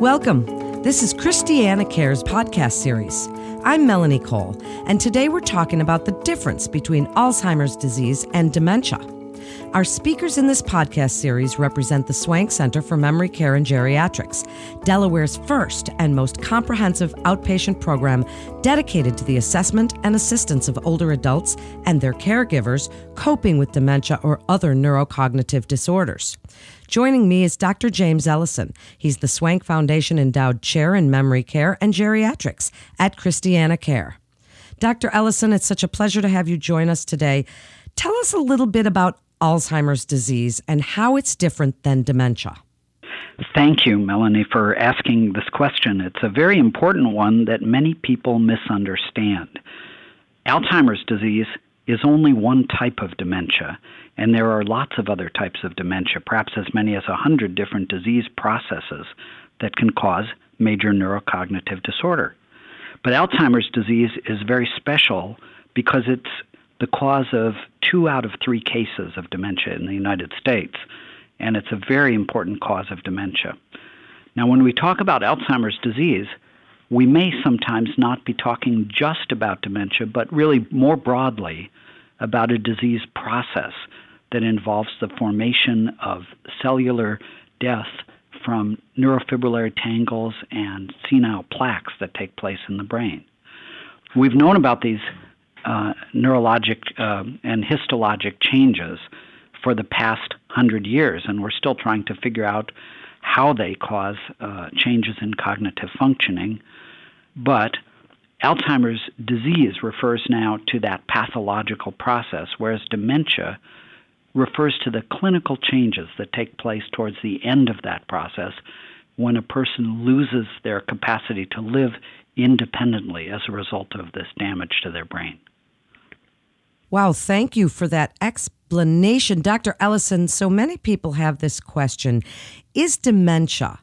Welcome. This is Christiana Cares podcast series. I'm Melanie Cole, and today we're talking about the difference between Alzheimer's disease and dementia. Our speakers in this podcast series represent the Swank Center for Memory Care and Geriatrics, Delaware's first and most comprehensive outpatient program dedicated to the assessment and assistance of older adults and their caregivers coping with dementia or other neurocognitive disorders. Joining me is Dr. James Ellison. He's the Swank Foundation Endowed Chair in Memory Care and Geriatrics at Christiana Care. Dr. Ellison, it's such a pleasure to have you join us today. Tell us a little bit about Alzheimer's disease and how it's different than dementia. Thank you, Melanie, for asking this question. It's a very important one that many people misunderstand. Alzheimer's disease is only one type of dementia, and there are lots of other types of dementia, perhaps as many as 100 different disease processes that can cause major neurocognitive disorder. But Alzheimer's disease is very special because it's the cause of two out of three cases of dementia in the United States, and it's a very important cause of dementia. Now, when we talk about Alzheimer's disease, we may sometimes not be talking just about dementia, but really more broadly about a disease process that involves the formation of cellular death from neurofibrillary tangles and senile plaques that take place in the brain. We've known about these uh, neurologic uh, and histologic changes for the past hundred years, and we're still trying to figure out how they cause uh, changes in cognitive functioning. But Alzheimer's disease refers now to that pathological process, whereas dementia refers to the clinical changes that take place towards the end of that process when a person loses their capacity to live independently as a result of this damage to their brain. Wow, thank you for that explanation. Dr. Ellison, so many people have this question Is dementia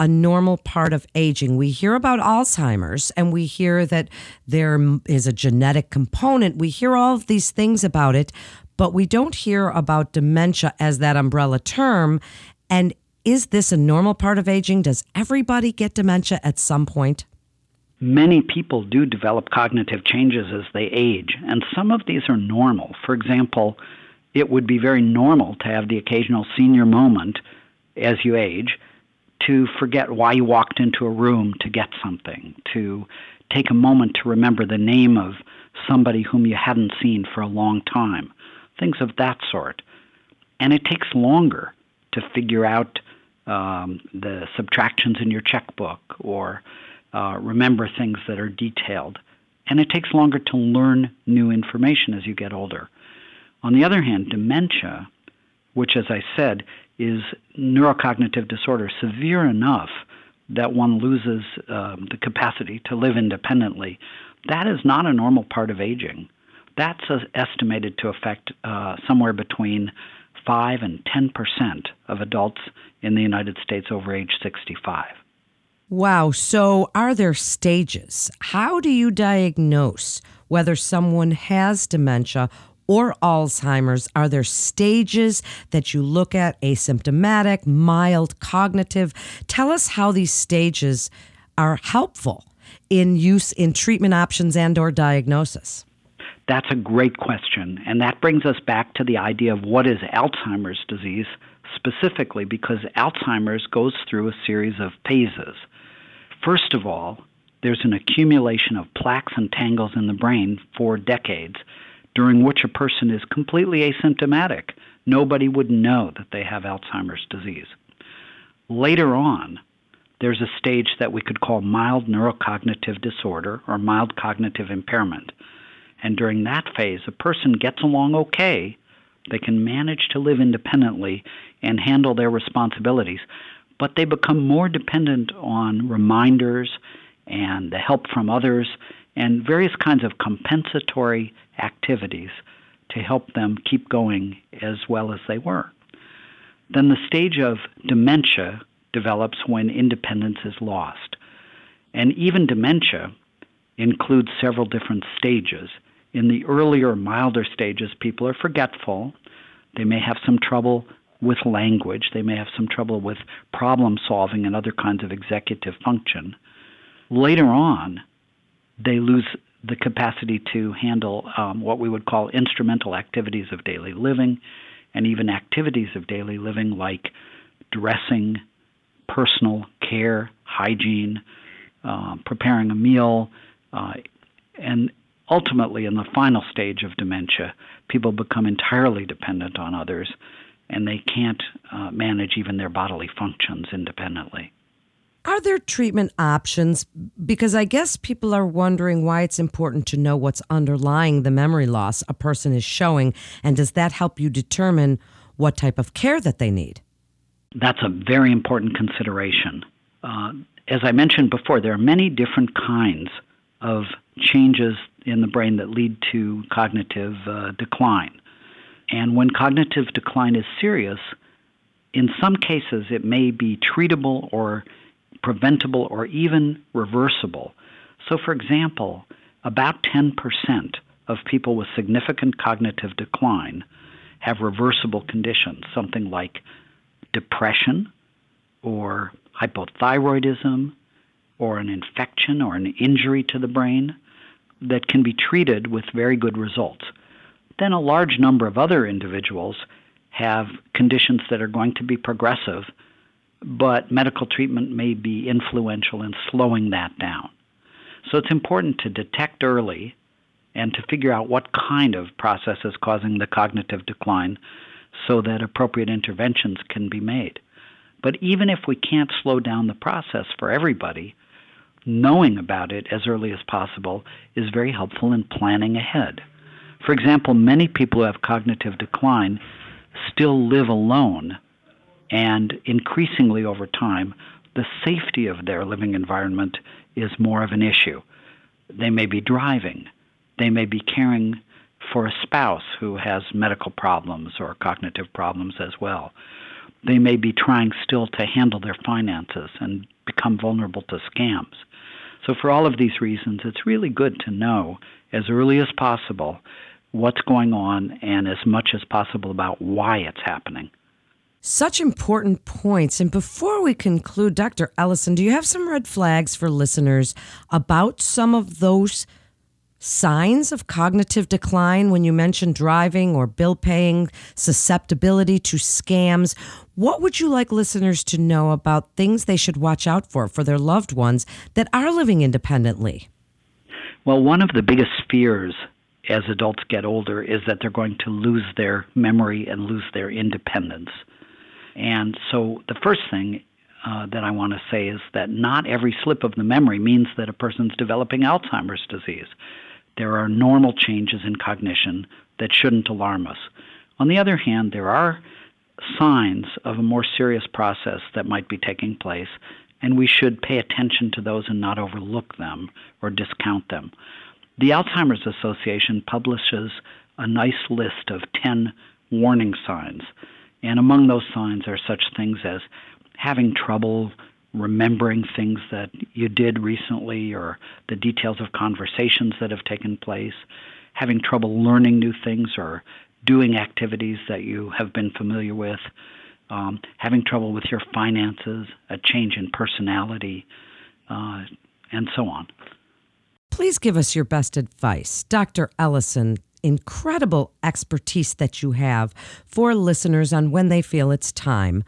a normal part of aging? We hear about Alzheimer's and we hear that there is a genetic component. We hear all of these things about it, but we don't hear about dementia as that umbrella term. And is this a normal part of aging? Does everybody get dementia at some point? Many people do develop cognitive changes as they age, and some of these are normal. For example, it would be very normal to have the occasional senior moment as you age to forget why you walked into a room to get something, to take a moment to remember the name of somebody whom you hadn't seen for a long time things of that sort. And it takes longer to figure out um, the subtractions in your checkbook or uh, remember things that are detailed. And it takes longer to learn new information as you get older. On the other hand, dementia, which, as I said, is neurocognitive disorder severe enough that one loses um, the capacity to live independently, that is not a normal part of aging. That's estimated to affect uh, somewhere between 5 and 10 percent of adults in the United States over age 65. Wow. So, are there stages? How do you diagnose whether someone has dementia or Alzheimer's? Are there stages that you look at asymptomatic, mild, cognitive? Tell us how these stages are helpful in use in treatment options and or diagnosis. That's a great question. And that brings us back to the idea of what is Alzheimer's disease specifically, because Alzheimer's goes through a series of phases. First of all, there's an accumulation of plaques and tangles in the brain for decades, during which a person is completely asymptomatic. Nobody would know that they have Alzheimer's disease. Later on, there's a stage that we could call mild neurocognitive disorder or mild cognitive impairment. And during that phase, a person gets along okay. They can manage to live independently and handle their responsibilities, but they become more dependent on reminders and the help from others and various kinds of compensatory activities to help them keep going as well as they were. Then the stage of dementia develops when independence is lost. And even dementia includes several different stages. In the earlier, milder stages, people are forgetful. They may have some trouble with language. They may have some trouble with problem solving and other kinds of executive function. Later on, they lose the capacity to handle um, what we would call instrumental activities of daily living and even activities of daily living like dressing, personal care, hygiene, uh, preparing a meal, uh, and ultimately, in the final stage of dementia, people become entirely dependent on others and they can't uh, manage even their bodily functions independently. Are there treatment options? Because I guess people are wondering why it's important to know what's underlying the memory loss a person is showing, and does that help you determine what type of care that they need? That's a very important consideration. Uh, as I mentioned before, there are many different kinds of changes in the brain that lead to cognitive uh, decline. And when cognitive decline is serious, in some cases it may be treatable or preventable or even reversible. So, for example, about 10% of people with significant cognitive decline have reversible conditions, something like depression or hypothyroidism or an infection or an injury to the brain that can be treated with very good results. Then a large number of other individuals have conditions that are going to be progressive, but medical treatment may be influential in slowing that down. So it's important to detect early and to figure out what kind of process is causing the cognitive decline so that appropriate interventions can be made. But even if we can't slow down the process for everybody, knowing about it as early as possible is very helpful in planning ahead. For example, many people who have cognitive decline still live alone, and increasingly over time, the safety of their living environment is more of an issue. They may be driving, they may be caring for a spouse who has medical problems or cognitive problems as well. They may be trying still to handle their finances and become vulnerable to scams. So, for all of these reasons, it's really good to know as early as possible what's going on and as much as possible about why it's happening. Such important points. And before we conclude, Dr. Ellison, do you have some red flags for listeners about some of those signs of cognitive decline when you mentioned driving or bill paying, susceptibility to scams? What would you like listeners to know about things they should watch out for for their loved ones that are living independently? Well, one of the biggest fears as adults get older is that they're going to lose their memory and lose their independence. And so the first thing uh, that I want to say is that not every slip of the memory means that a person's developing Alzheimer's disease. There are normal changes in cognition that shouldn't alarm us. On the other hand, there are signs of a more serious process that might be taking place, and we should pay attention to those and not overlook them or discount them. The Alzheimer's Association publishes a nice list of 10 warning signs, and among those signs are such things as having trouble remembering things that you did recently or the details of conversations that have taken place, having trouble learning new things or doing activities that you have been familiar with, um, having trouble with your finances, a change in personality, uh, and so on. Please give us your best advice. Dr. Ellison, incredible expertise that you have for listeners on when they feel it's time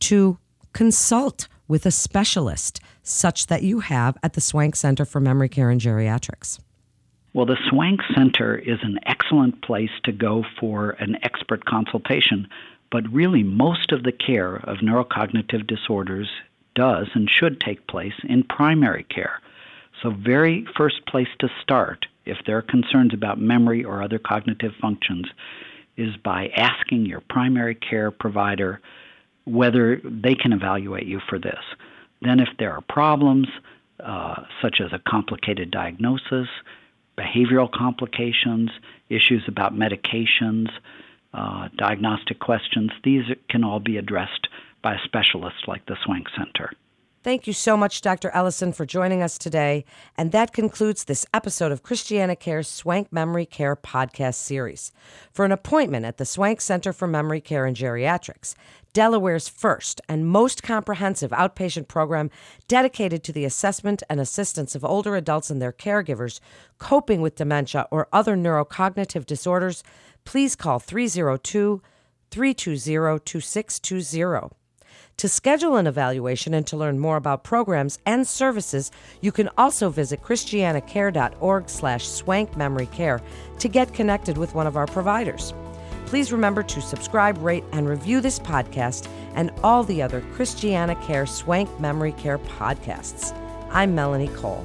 to consult with a specialist, such that you have at the Swank Center for Memory Care and Geriatrics. Well, the Swank Center is an excellent place to go for an expert consultation, but really most of the care of neurocognitive disorders does and should take place in primary care. So, very first place to start if there are concerns about memory or other cognitive functions is by asking your primary care provider whether they can evaluate you for this. Then, if there are problems, uh, such as a complicated diagnosis, behavioral complications, issues about medications, uh, diagnostic questions, these can all be addressed by a specialist like the Swank Center. Thank you so much, Dr. Ellison, for joining us today. And that concludes this episode of Christiana Care's Swank Memory Care podcast series. For an appointment at the Swank Center for Memory Care and Geriatrics, Delaware's first and most comprehensive outpatient program dedicated to the assessment and assistance of older adults and their caregivers coping with dementia or other neurocognitive disorders, please call 302 320 2620. To schedule an evaluation and to learn more about programs and services, you can also visit christianacare.org slash swankmemorycare to get connected with one of our providers. Please remember to subscribe, rate, and review this podcast and all the other Christiana Care Swank Memory Care podcasts. I'm Melanie Cole.